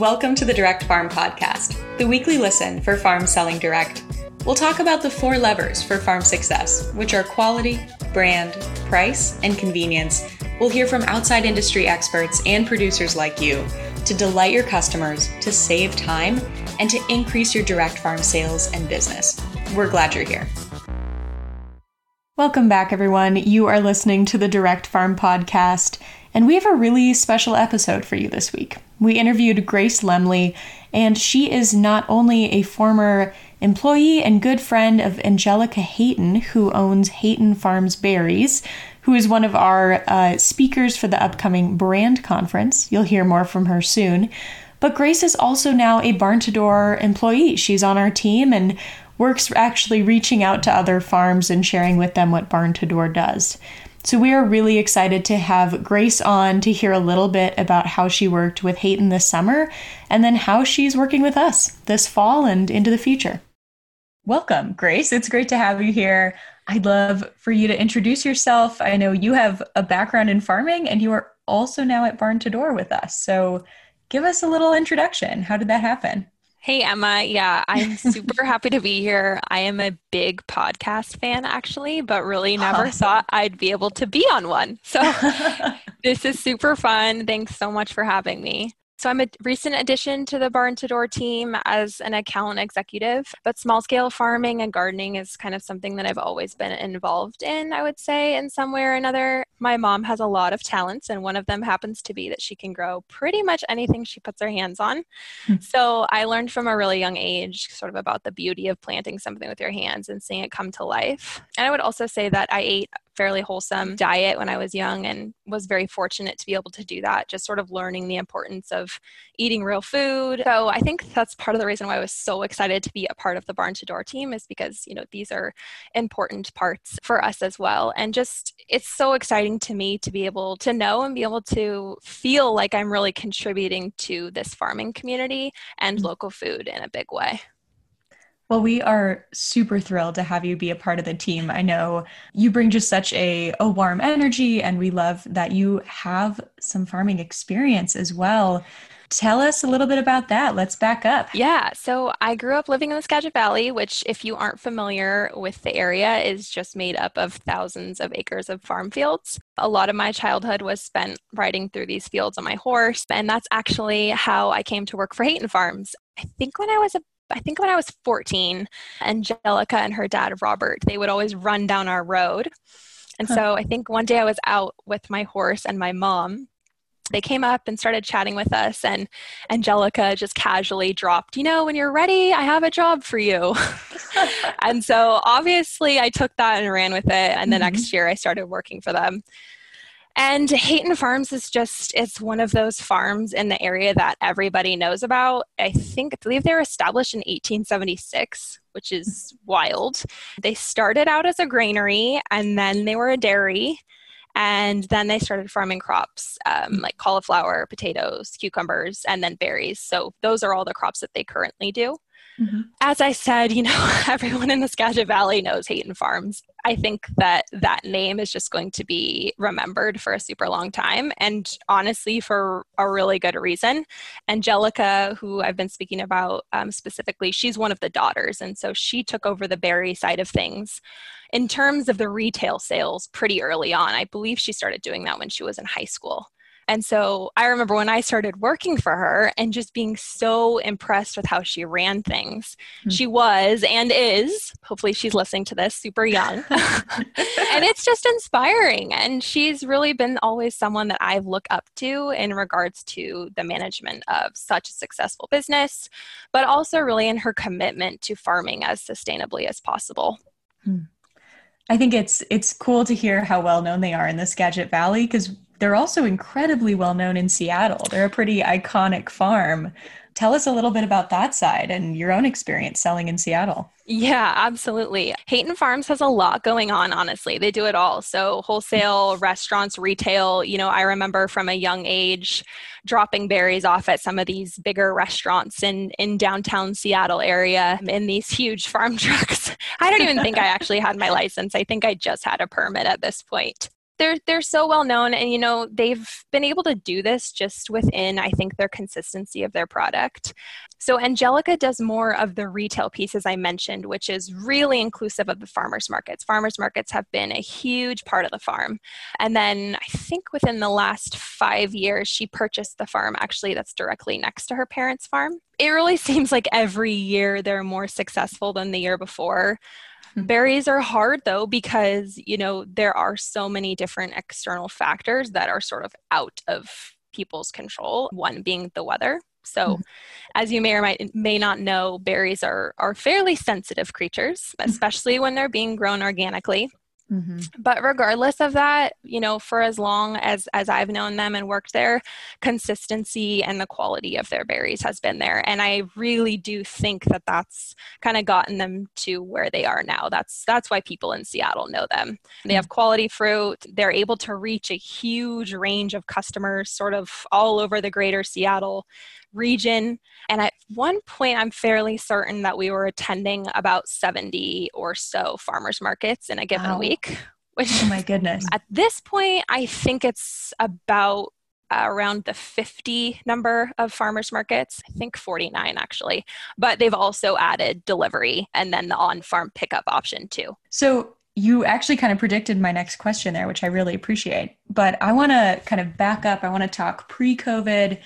Welcome to the Direct Farm Podcast, the weekly listen for farms selling direct. We'll talk about the four levers for farm success, which are quality, brand, price, and convenience. We'll hear from outside industry experts and producers like you to delight your customers, to save time, and to increase your direct farm sales and business. We're glad you're here. Welcome back, everyone. You are listening to the Direct Farm Podcast, and we have a really special episode for you this week. We interviewed Grace Lemley, and she is not only a former employee and good friend of Angelica Hayton, who owns Hayton Farms Berries, who is one of our uh, speakers for the upcoming brand conference. You'll hear more from her soon. But Grace is also now a Barn2Door employee. She's on our team and works actually reaching out to other farms and sharing with them what Barn2Door does. So we are really excited to have Grace on to hear a little bit about how she worked with Hayton this summer and then how she's working with us this fall and into the future. Welcome, Grace. It's great to have you here. I'd love for you to introduce yourself. I know you have a background in farming and you are also now at Barn2Door with us. So give us a little introduction. How did that happen? Hey, Emma. Yeah, I'm super happy to be here. I am a big podcast fan, actually, but really never awesome. thought I'd be able to be on one. So this is super fun. Thanks so much for having me. So I'm a recent addition to the Barn2Door team as an account executive, but small scale farming and gardening is kind of something that I've always been involved in, I would say, in some way or another. My mom has a lot of talents, and one of them happens to be that she can grow pretty much anything she puts her hands on. Hmm. So I learned from a really young age sort of about the beauty of planting something with your hands and seeing it come to life. And I would also say that I ate fairly wholesome diet when I was young and was very fortunate to be able to do that, just sort of learning the importance of eating real food. So I think that's part of the reason why I was so excited to be a part of the Barn2Door team is because, you know, these are important parts for us as well. And just it's so exciting to me to be able to know and be able to feel like I'm really contributing to this farming community and mm-hmm. local food in a big way. Well, we are super thrilled to have you be a part of the team. I know you bring just such a, a warm energy, and we love that you have some farming experience as well. Tell us a little bit about that. Let's back up. Yeah. So I grew up living in the Skagit Valley, which, if you aren't familiar with the area, is just made up of thousands of acres of farm fields. A lot of my childhood was spent riding through these fields on my horse. And that's actually how I came to work for Hayton Farms. I think when I was a I think when I was 14, Angelica and her dad, Robert, they would always run down our road. And huh. so I think one day I was out with my horse and my mom. They came up and started chatting with us, and Angelica just casually dropped, You know, when you're ready, I have a job for you. and so obviously I took that and ran with it. And the mm-hmm. next year I started working for them. And Hayton Farms is just, it's one of those farms in the area that everybody knows about. I think, I believe they were established in 1876, which is wild. They started out as a granary and then they were a dairy. And then they started farming crops um, like cauliflower, potatoes, cucumbers, and then berries. So those are all the crops that they currently do. Mm-hmm. As I said, you know, everyone in the Skagit Valley knows Hayton Farms. I think that that name is just going to be remembered for a super long time, and honestly, for a really good reason. Angelica, who I've been speaking about um, specifically, she's one of the daughters, and so she took over the berry side of things. In terms of the retail sales, pretty early on, I believe she started doing that when she was in high school. And so I remember when I started working for her and just being so impressed with how she ran things. Mm-hmm. She was and is, hopefully she's listening to this, super young. and it's just inspiring. And she's really been always someone that I've looked up to in regards to the management of such a successful business, but also really in her commitment to farming as sustainably as possible. Hmm. I think it's it's cool to hear how well known they are in the Skagit Valley because they're also incredibly well known in Seattle. They're a pretty iconic farm. Tell us a little bit about that side and your own experience selling in Seattle. Yeah, absolutely. Hayton Farms has a lot going on, honestly. They do it all. So, wholesale, restaurants, retail. You know, I remember from a young age dropping berries off at some of these bigger restaurants in, in downtown Seattle area in these huge farm trucks. I don't even think I actually had my license. I think I just had a permit at this point they're they're so well known and you know they've been able to do this just within i think their consistency of their product. So angelica does more of the retail piece as i mentioned which is really inclusive of the farmers markets. Farmers markets have been a huge part of the farm. And then i think within the last five years she purchased the farm actually that's directly next to her parents farm. It really seems like every year they're more successful than the year before. Berries are hard though because, you know, there are so many different external factors that are sort of out of people's control, one being the weather. So, mm-hmm. as you may or might, may not know, berries are, are fairly sensitive creatures, mm-hmm. especially when they're being grown organically. Mm-hmm. But regardless of that, you know, for as long as as I've known them and worked there, consistency and the quality of their berries has been there, and I really do think that that's kind of gotten them to where they are now. That's that's why people in Seattle know them. They have mm. quality fruit. They're able to reach a huge range of customers, sort of all over the greater Seattle region. And at one point, I'm fairly certain that we were attending about 70 or so farmers markets in a given wow. week. Which, oh my goodness. At this point, I think it's about uh, around the 50 number of farmers markets. I think 49 actually. But they've also added delivery and then the on farm pickup option too. So you actually kind of predicted my next question there, which I really appreciate. But I want to kind of back up. I want to talk pre COVID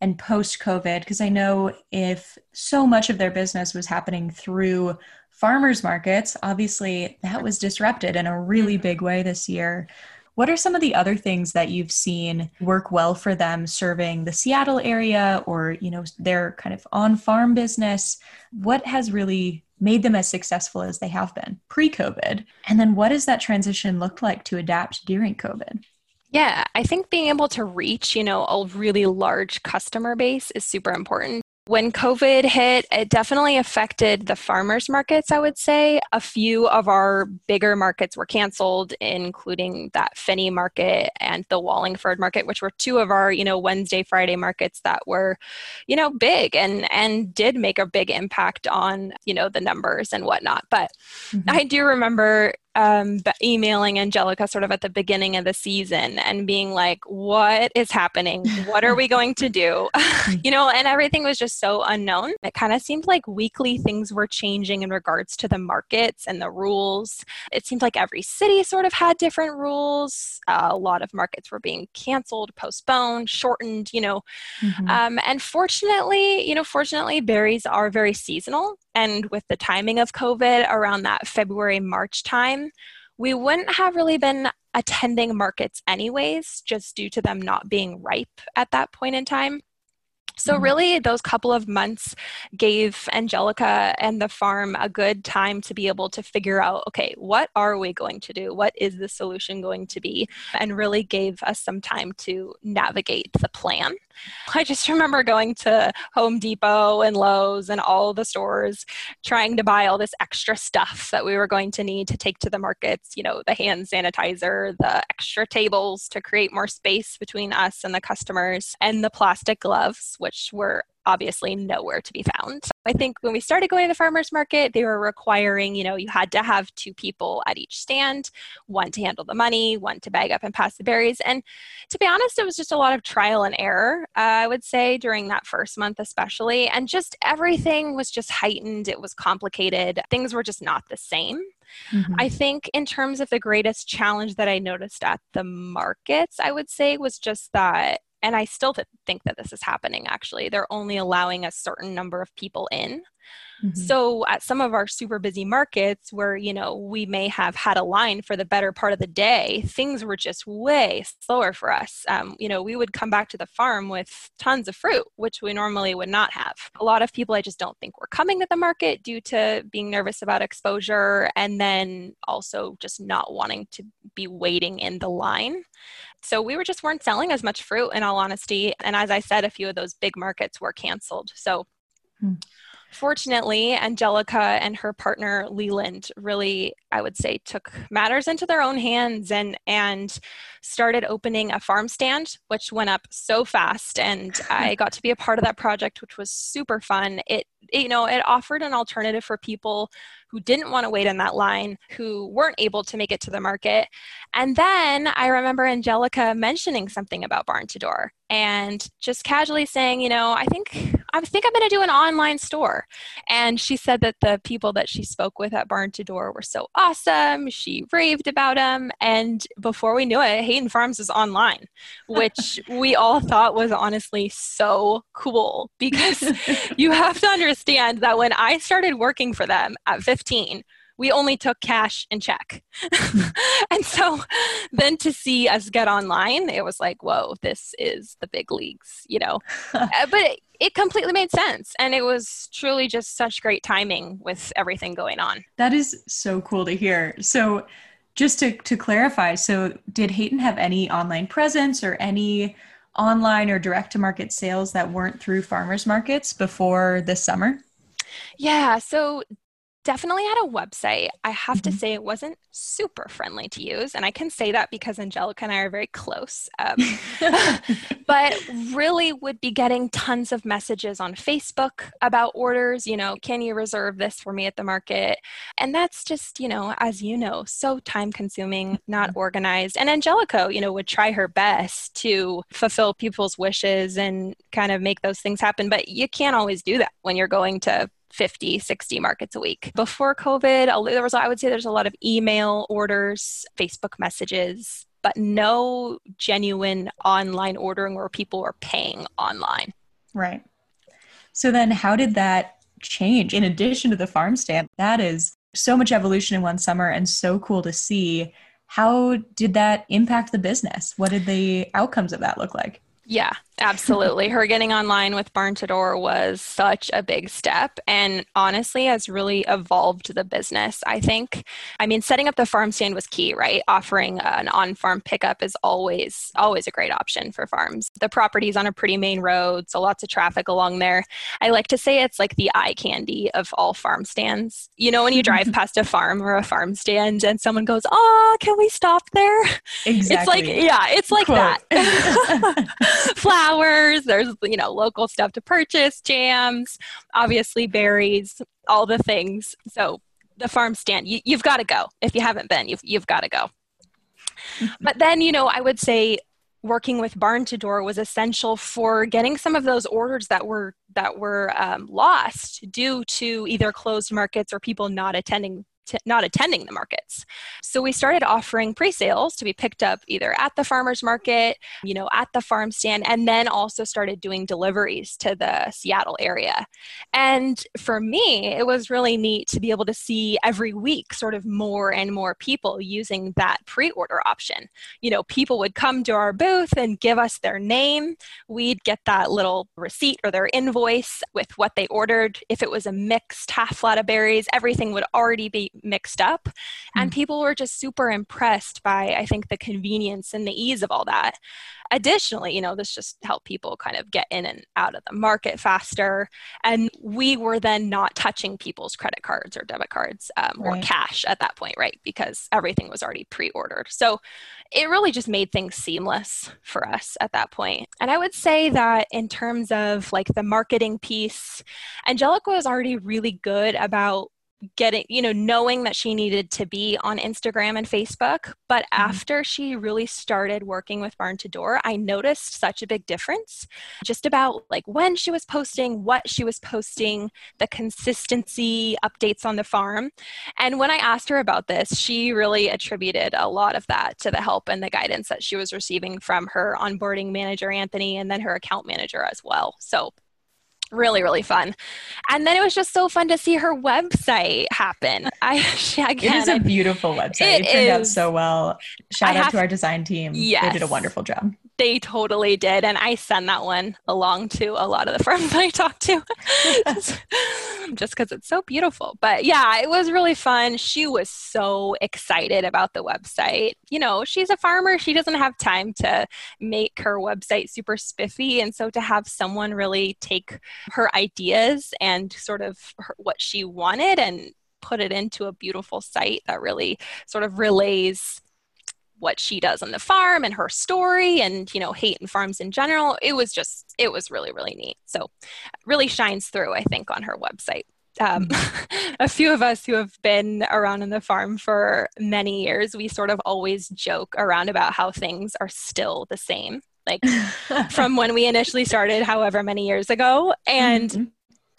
and post COVID? Because I know if so much of their business was happening through farmers markets, obviously that was disrupted in a really mm-hmm. big way this year. What are some of the other things that you've seen work well for them serving the Seattle area or, you know, their kind of on-farm business? What has really made them as successful as they have been pre-COVID? And then what does that transition look like to adapt during COVID? Yeah, I think being able to reach, you know, a really large customer base is super important. When COVID hit, it definitely affected the farmers markets, I would say. A few of our bigger markets were canceled, including that Phinney market and the Wallingford market, which were two of our, you know, Wednesday, Friday markets that were, you know, big and and did make a big impact on, you know, the numbers and whatnot. But mm-hmm. I do remember um, emailing Angelica sort of at the beginning of the season and being like, what is happening? What are we going to do? you know, and everything was just so unknown. It kind of seemed like weekly things were changing in regards to the markets and the rules. It seemed like every city sort of had different rules. Uh, a lot of markets were being canceled, postponed, shortened, you know. Mm-hmm. Um, and fortunately, you know, fortunately, berries are very seasonal. And with the timing of COVID around that February, March time, we wouldn't have really been attending markets anyways, just due to them not being ripe at that point in time. So, mm-hmm. really, those couple of months gave Angelica and the farm a good time to be able to figure out okay, what are we going to do? What is the solution going to be? And really gave us some time to navigate the plan. I just remember going to Home Depot and Lowe's and all the stores trying to buy all this extra stuff that we were going to need to take to the markets, you know, the hand sanitizer, the extra tables to create more space between us and the customers, and the plastic gloves, which were obviously nowhere to be found. I think when we started going to the farmers market, they were requiring, you know, you had to have two people at each stand, one to handle the money, one to bag up and pass the berries. And to be honest, it was just a lot of trial and error, uh, I would say, during that first month, especially. And just everything was just heightened, it was complicated, things were just not the same. Mm-hmm. I think, in terms of the greatest challenge that I noticed at the markets, I would say was just that and I still think that this is happening actually. They're only allowing a certain number of people in. Mm-hmm. So at some of our super busy markets where, you know, we may have had a line for the better part of the day, things were just way slower for us. Um, you know, we would come back to the farm with tons of fruit, which we normally would not have. A lot of people I just don't think were coming to the market due to being nervous about exposure and then also just not wanting to be waiting in the line. So we were just weren't selling as much fruit in all honesty. And as I said, a few of those big markets were canceled. So hmm. Fortunately, Angelica and her partner Leland really, I would say, took matters into their own hands and and started opening a farm stand, which went up so fast. And I got to be a part of that project, which was super fun. It, you know, it offered an alternative for people who didn't want to wait in that line, who weren't able to make it to the market. And then I remember Angelica mentioning something about Barn2Door and just casually saying, you know, I think I think I'm going to do an online store. And she said that the people that she spoke with at Barn2Door were so awesome. She raved about them. And before we knew it, Hayton Farms was online, which we all thought was honestly so cool because you have to understand that when I started working for them at 15, we only took cash and check. and so then to see us get online, it was like, whoa, this is the big leagues, you know. Uh, but it, it completely made sense. And it was truly just such great timing with everything going on. That is so cool to hear. So, just to, to clarify, so did Hayton have any online presence or any online or direct to market sales that weren't through farmers markets before this summer? Yeah, so definitely had a website. I have mm-hmm. to say it wasn't super friendly to use. And I can say that because Angelica and I are very close. Um, but really would be getting tons of messages on Facebook about orders. You know, can you reserve this for me at the market? And that's just, you know, as you know, so time consuming, not mm-hmm. organized. And Angelica, you know, would try her best to fulfill people's wishes and kind of make those things happen. But you can't always do that when you're going to 50, 60 markets a week. Before COVID, there was, I would say there's a lot of email orders, Facebook messages, but no genuine online ordering where people are paying online. Right. So then how did that change in addition to the farm stand? That is so much evolution in one summer and so cool to see. How did that impact the business? What did the outcomes of that look like? Yeah, absolutely. Her getting online with Barn2Door was such a big step and honestly has really evolved the business, I think. I mean, setting up the farm stand was key, right? Offering an on-farm pickup is always always a great option for farms. The property's on a pretty main road, so lots of traffic along there. I like to say it's like the eye candy of all farm stands. You know when you drive past a farm or a farm stand and someone goes, "Oh, can we stop there?" Exactly. It's like yeah, it's like Quote. that. flowers, there's, you know, local stuff to purchase, jams, obviously berries, all the things. So the farm stand, you, you've got to go. If you haven't been, you've, you've got to go. Mm-hmm. But then, you know, I would say working with Barn2Door was essential for getting some of those orders that were that were um, lost due to either closed markets or people not attending not attending the markets. So we started offering pre-sales to be picked up either at the farmers market, you know, at the farm stand, and then also started doing deliveries to the Seattle area. And for me, it was really neat to be able to see every week sort of more and more people using that pre-order option. You know, people would come to our booth and give us their name. We'd get that little receipt or their invoice with what they ordered. If it was a mixed half lot of berries, everything would already be mixed up. And hmm. people were just super impressed by, I think, the convenience and the ease of all that. Additionally, you know, this just helped people kind of get in and out of the market faster. And we were then not touching people's credit cards or debit cards um, right. or cash at that point, right? Because everything was already pre ordered. So it really just made things seamless for us at that point. And I would say that in terms of like the marketing piece, Angelica was already really good about getting you know knowing that she needed to be on instagram and facebook but mm-hmm. after she really started working with Barn2Door i noticed such a big difference just about like when she was posting what she was posting the consistency updates on the farm and when i asked her about this she really attributed a lot of that to the help and the guidance that she was receiving from her onboarding manager anthony and then her account manager as well so really really fun. And then it was just so fun to see her website happen. I again, it is a beautiful website. It, it turned is, out so well. Shout I out to our design team. Yes. they did a wonderful job They totally did. And I send that one along to a lot of the firms I talk to just because it's so beautiful. But yeah, it was really fun. She was so excited about the website. You know, she's a farmer, she doesn't have time to make her website super spiffy. And so to have someone really take her ideas and sort of her, what she wanted and put it into a beautiful site that really sort of relays what she does on the farm and her story and you know Hayton Farms in general it was just it was really really neat. So really shines through i think on her website. Um, mm-hmm. a few of us who have been around on the farm for many years we sort of always joke around about how things are still the same like from when we initially started however many years ago. And mm-hmm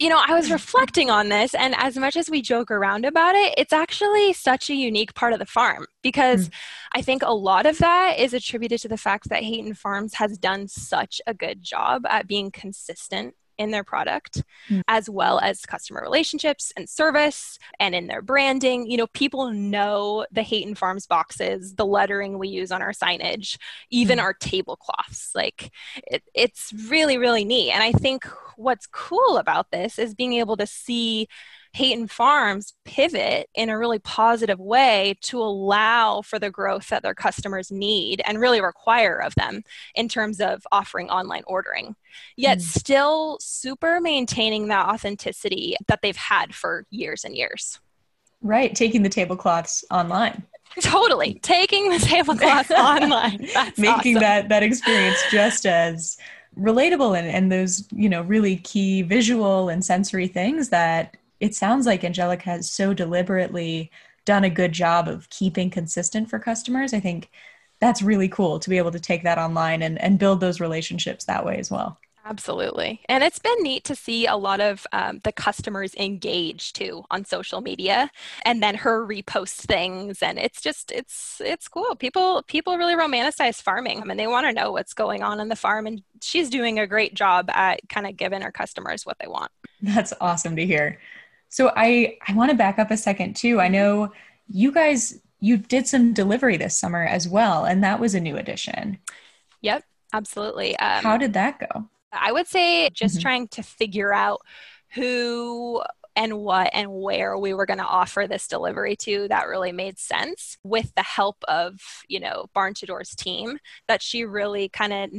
you know, I was reflecting on this, and as much as we joke around about it, it's actually such a unique part of the farm because mm. I think a lot of that is attributed to the fact that Hayton Farms has done such a good job at being consistent in their product, mm. as well as customer relationships and service and in their branding. You know, people know the Hayton Farms boxes, the lettering we use on our signage, even mm. our tablecloths. Like it, it's really, really neat. And I think what's cool about this is being able to see Hayton Farms pivot in a really positive way to allow for the growth that their customers need and really require of them in terms of offering online ordering, yet mm. still super maintaining that authenticity that they've had for years and years. Right, taking the tablecloths online. Totally, taking the tablecloths online. That's Making awesome. that that experience just as relatable and, and those you know really key visual and sensory things that it sounds like Angelica has so deliberately done a good job of keeping consistent for customers. I think that's really cool to be able to take that online and, and build those relationships that way as well. Absolutely. And it's been neat to see a lot of um, the customers engage too on social media and then her repost things. And it's just, it's, it's cool. People, people really romanticize farming I and mean, they want to know what's going on in the farm. And she's doing a great job at kind of giving her customers what they want. That's awesome to hear. So I I want to back up a second too. I know you guys you did some delivery this summer as well, and that was a new addition. Yep, absolutely. Um, How did that go? I would say just mm-hmm. trying to figure out who and what and where we were going to offer this delivery to that really made sense with the help of you know barn to doors team that she really kind of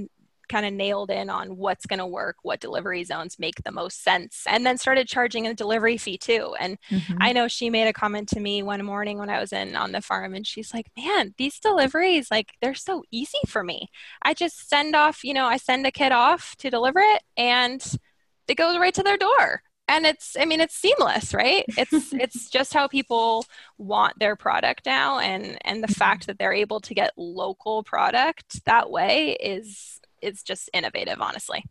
kind of nailed in on what's going to work, what delivery zones make the most sense, and then started charging a delivery fee too. And mm-hmm. I know she made a comment to me one morning when I was in on the farm, and she's like, "Man, these deliveries, like, they're so easy for me. I just send off, you know, I send a kid off to deliver it, and it goes right to their door." and it's i mean it's seamless right it's it's just how people want their product now and and the mm-hmm. fact that they're able to get local product that way is is just innovative, honestly.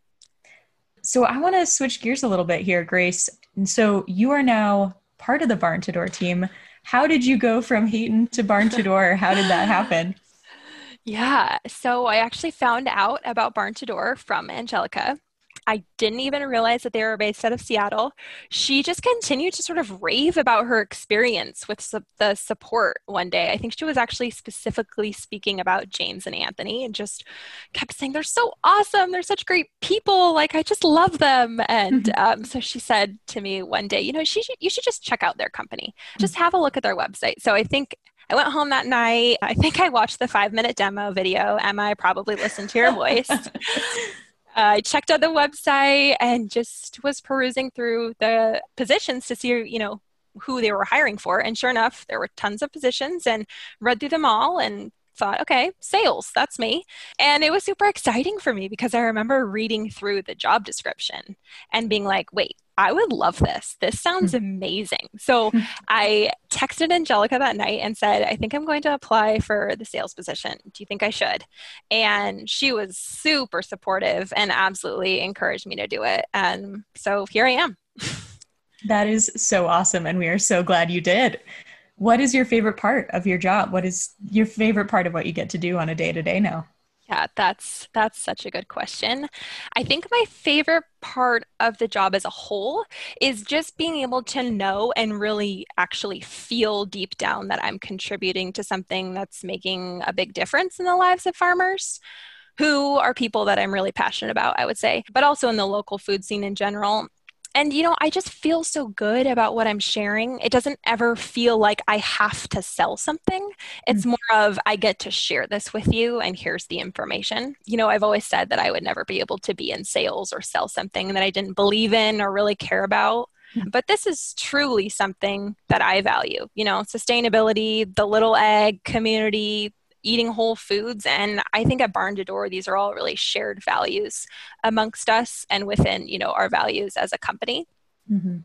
So I want to switch gears a little bit here, Grace. And so you are now part of the Barn2Door team. How did you go from Hayton to Barn2Door? How did that happen? Yeah, so I actually found out about Barn2Door from Angelica. I didn't even realize that they were based out of Seattle. She just continued to sort of rave about her experience with su- the support one day. I think she was actually specifically speaking about James and Anthony and just kept saying, They're so awesome. They're such great people. Like, I just love them. And mm-hmm. um, so she said to me one day, You know, she, you should just check out their company, just have a look at their website. So I think I went home that night. I think I watched the five minute demo video. Emma, I probably listened to your voice. I checked out the website and just was perusing through the positions to see, you know, who they were hiring for. And sure enough, there were tons of positions and read through them all and thought, okay, sales, that's me. And it was super exciting for me because I remember reading through the job description and being like, wait, I would love this. This sounds hmm. amazing. So hmm. I texted Angelica that night and said, I think I'm going to apply for the sales position. Do you think I should? And she was super supportive and absolutely encouraged me to do it. And so here I am. that is so awesome. And we are so glad you did. What is your favorite part of your job? What is your favorite part of what you get to do on a day to day now? Yeah, that's that's such a good question. I think my favorite part of the job as a whole is just being able to know and really actually feel deep down that I'm contributing to something that's making a big difference in the lives of farmers who are people that I'm really passionate about, I would say, but also in the local food scene in general and you know i just feel so good about what i'm sharing it doesn't ever feel like i have to sell something it's mm. more of i get to share this with you and here's the information you know i've always said that i would never be able to be in sales or sell something that i didn't believe in or really care about mm. but this is truly something that I value. You know, sustainability, the little egg community, eating whole foods. And I think at Barn2Door, these are all really shared values amongst us and within, you know, our values as a company. Mm-hmm.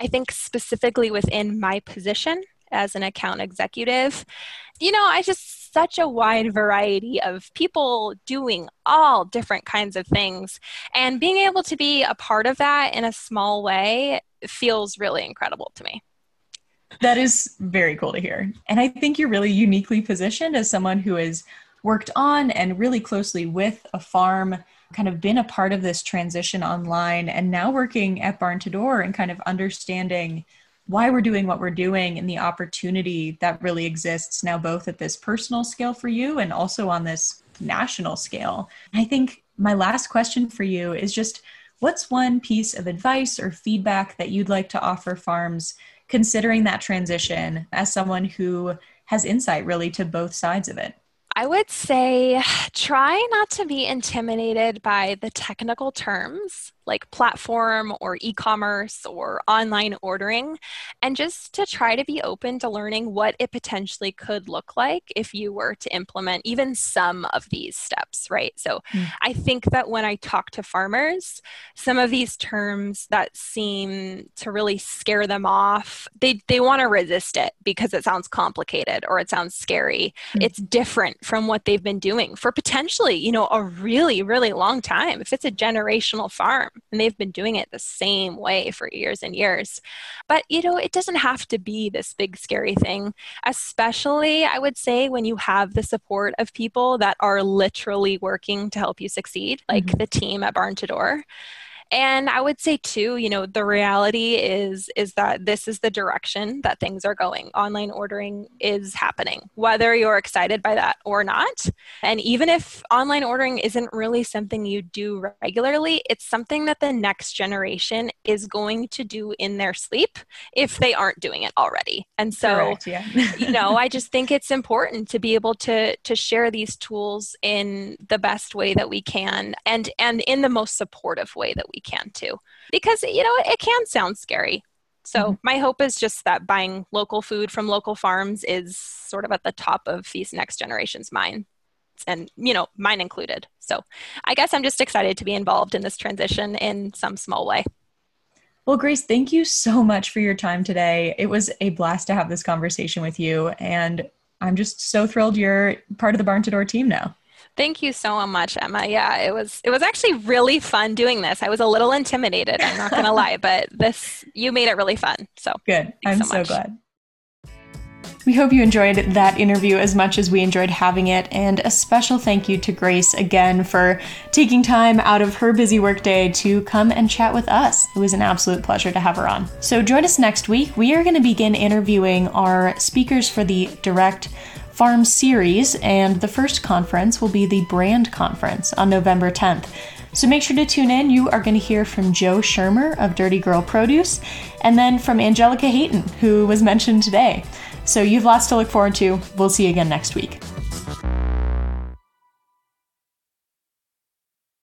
I think specifically within my position as an account executive, you know, I just such a wide variety of people doing all different kinds of things. And being able to be a part of that in a small way feels really incredible to me. That is very cool to hear. And I think you're really uniquely positioned as someone who has worked on and really closely with a farm, kind of been a part of this transition online, and now working at Barn2Door and kind of understanding why we're doing what we're doing and the opportunity that really exists now, both at this personal scale for you and also on this national scale. I think my last question for you is just what's one piece of advice or feedback that you'd like to offer farms considering that transition as someone who has insight really to both sides of it? I would say try not to be intimidated by the technical terms like platform or e commerce or online ordering, and just to try to be open to learning what it potentially could look like if you were to implement even some of these steps, right? So mm. I think that when I talk to farmers, some of these terms that seem to really scare them off, they, they want to resist it because it sounds complicated or it sounds scary. Mm. It's different from what they've been doing for potentially, you know, a really, really long time. If it's a generational farm, and they've been doing it the same way for years and years. But, you know, it doesn't have to be this big, scary thing, especially, I would say, when you have the support of people that are literally working to help you succeed, like mm-hmm. the team at Barn2Door and i would say too you know the reality is is that this is the direction that things are going. Online ordering is happening whether you're excited by that or not. And even if online ordering isn't really something you do regularly it's something that the next generation is going to do in their sleep if they aren't doing it already. And so Correct, yeah. you know i just think it's important to be able to to share these tools in the best way that we can and and in the most supportive way that we can too. Because, you know, it can sound scary. So mm-hmm. my hope is just that buying local food from local farms is sort of at the top of these next generation's minds and you know mine included so i guess i'm just excited to be involved in this transition in some small way well grace thank you so much for your time today it was a blast to have this conversation with you and i'm just so thrilled you're part of the Barn2Door team now Thank you so much, Emma. Yeah, it was it was actually really fun doing this. I was a little intimidated, I'm not gonna lie, but this you made it really fun. So good. I'm so, so glad. We hope you enjoyed that interview as much as we enjoyed having it, and a special thank you to Grace again for taking time out of her busy workday to come and chat with us. It was an absolute pleasure to have her on. So join us next week. We are going to begin interviewing our speakers for the direct Farm series, and the first conference will be the Brand Conference on November 10th. So make sure to tune in. You are going to hear from Joe Schirmer of Dirty Girl Produce, and then from Angelica Hayton, who was mentioned today. So you've lots to look forward to. We'll see you again next week.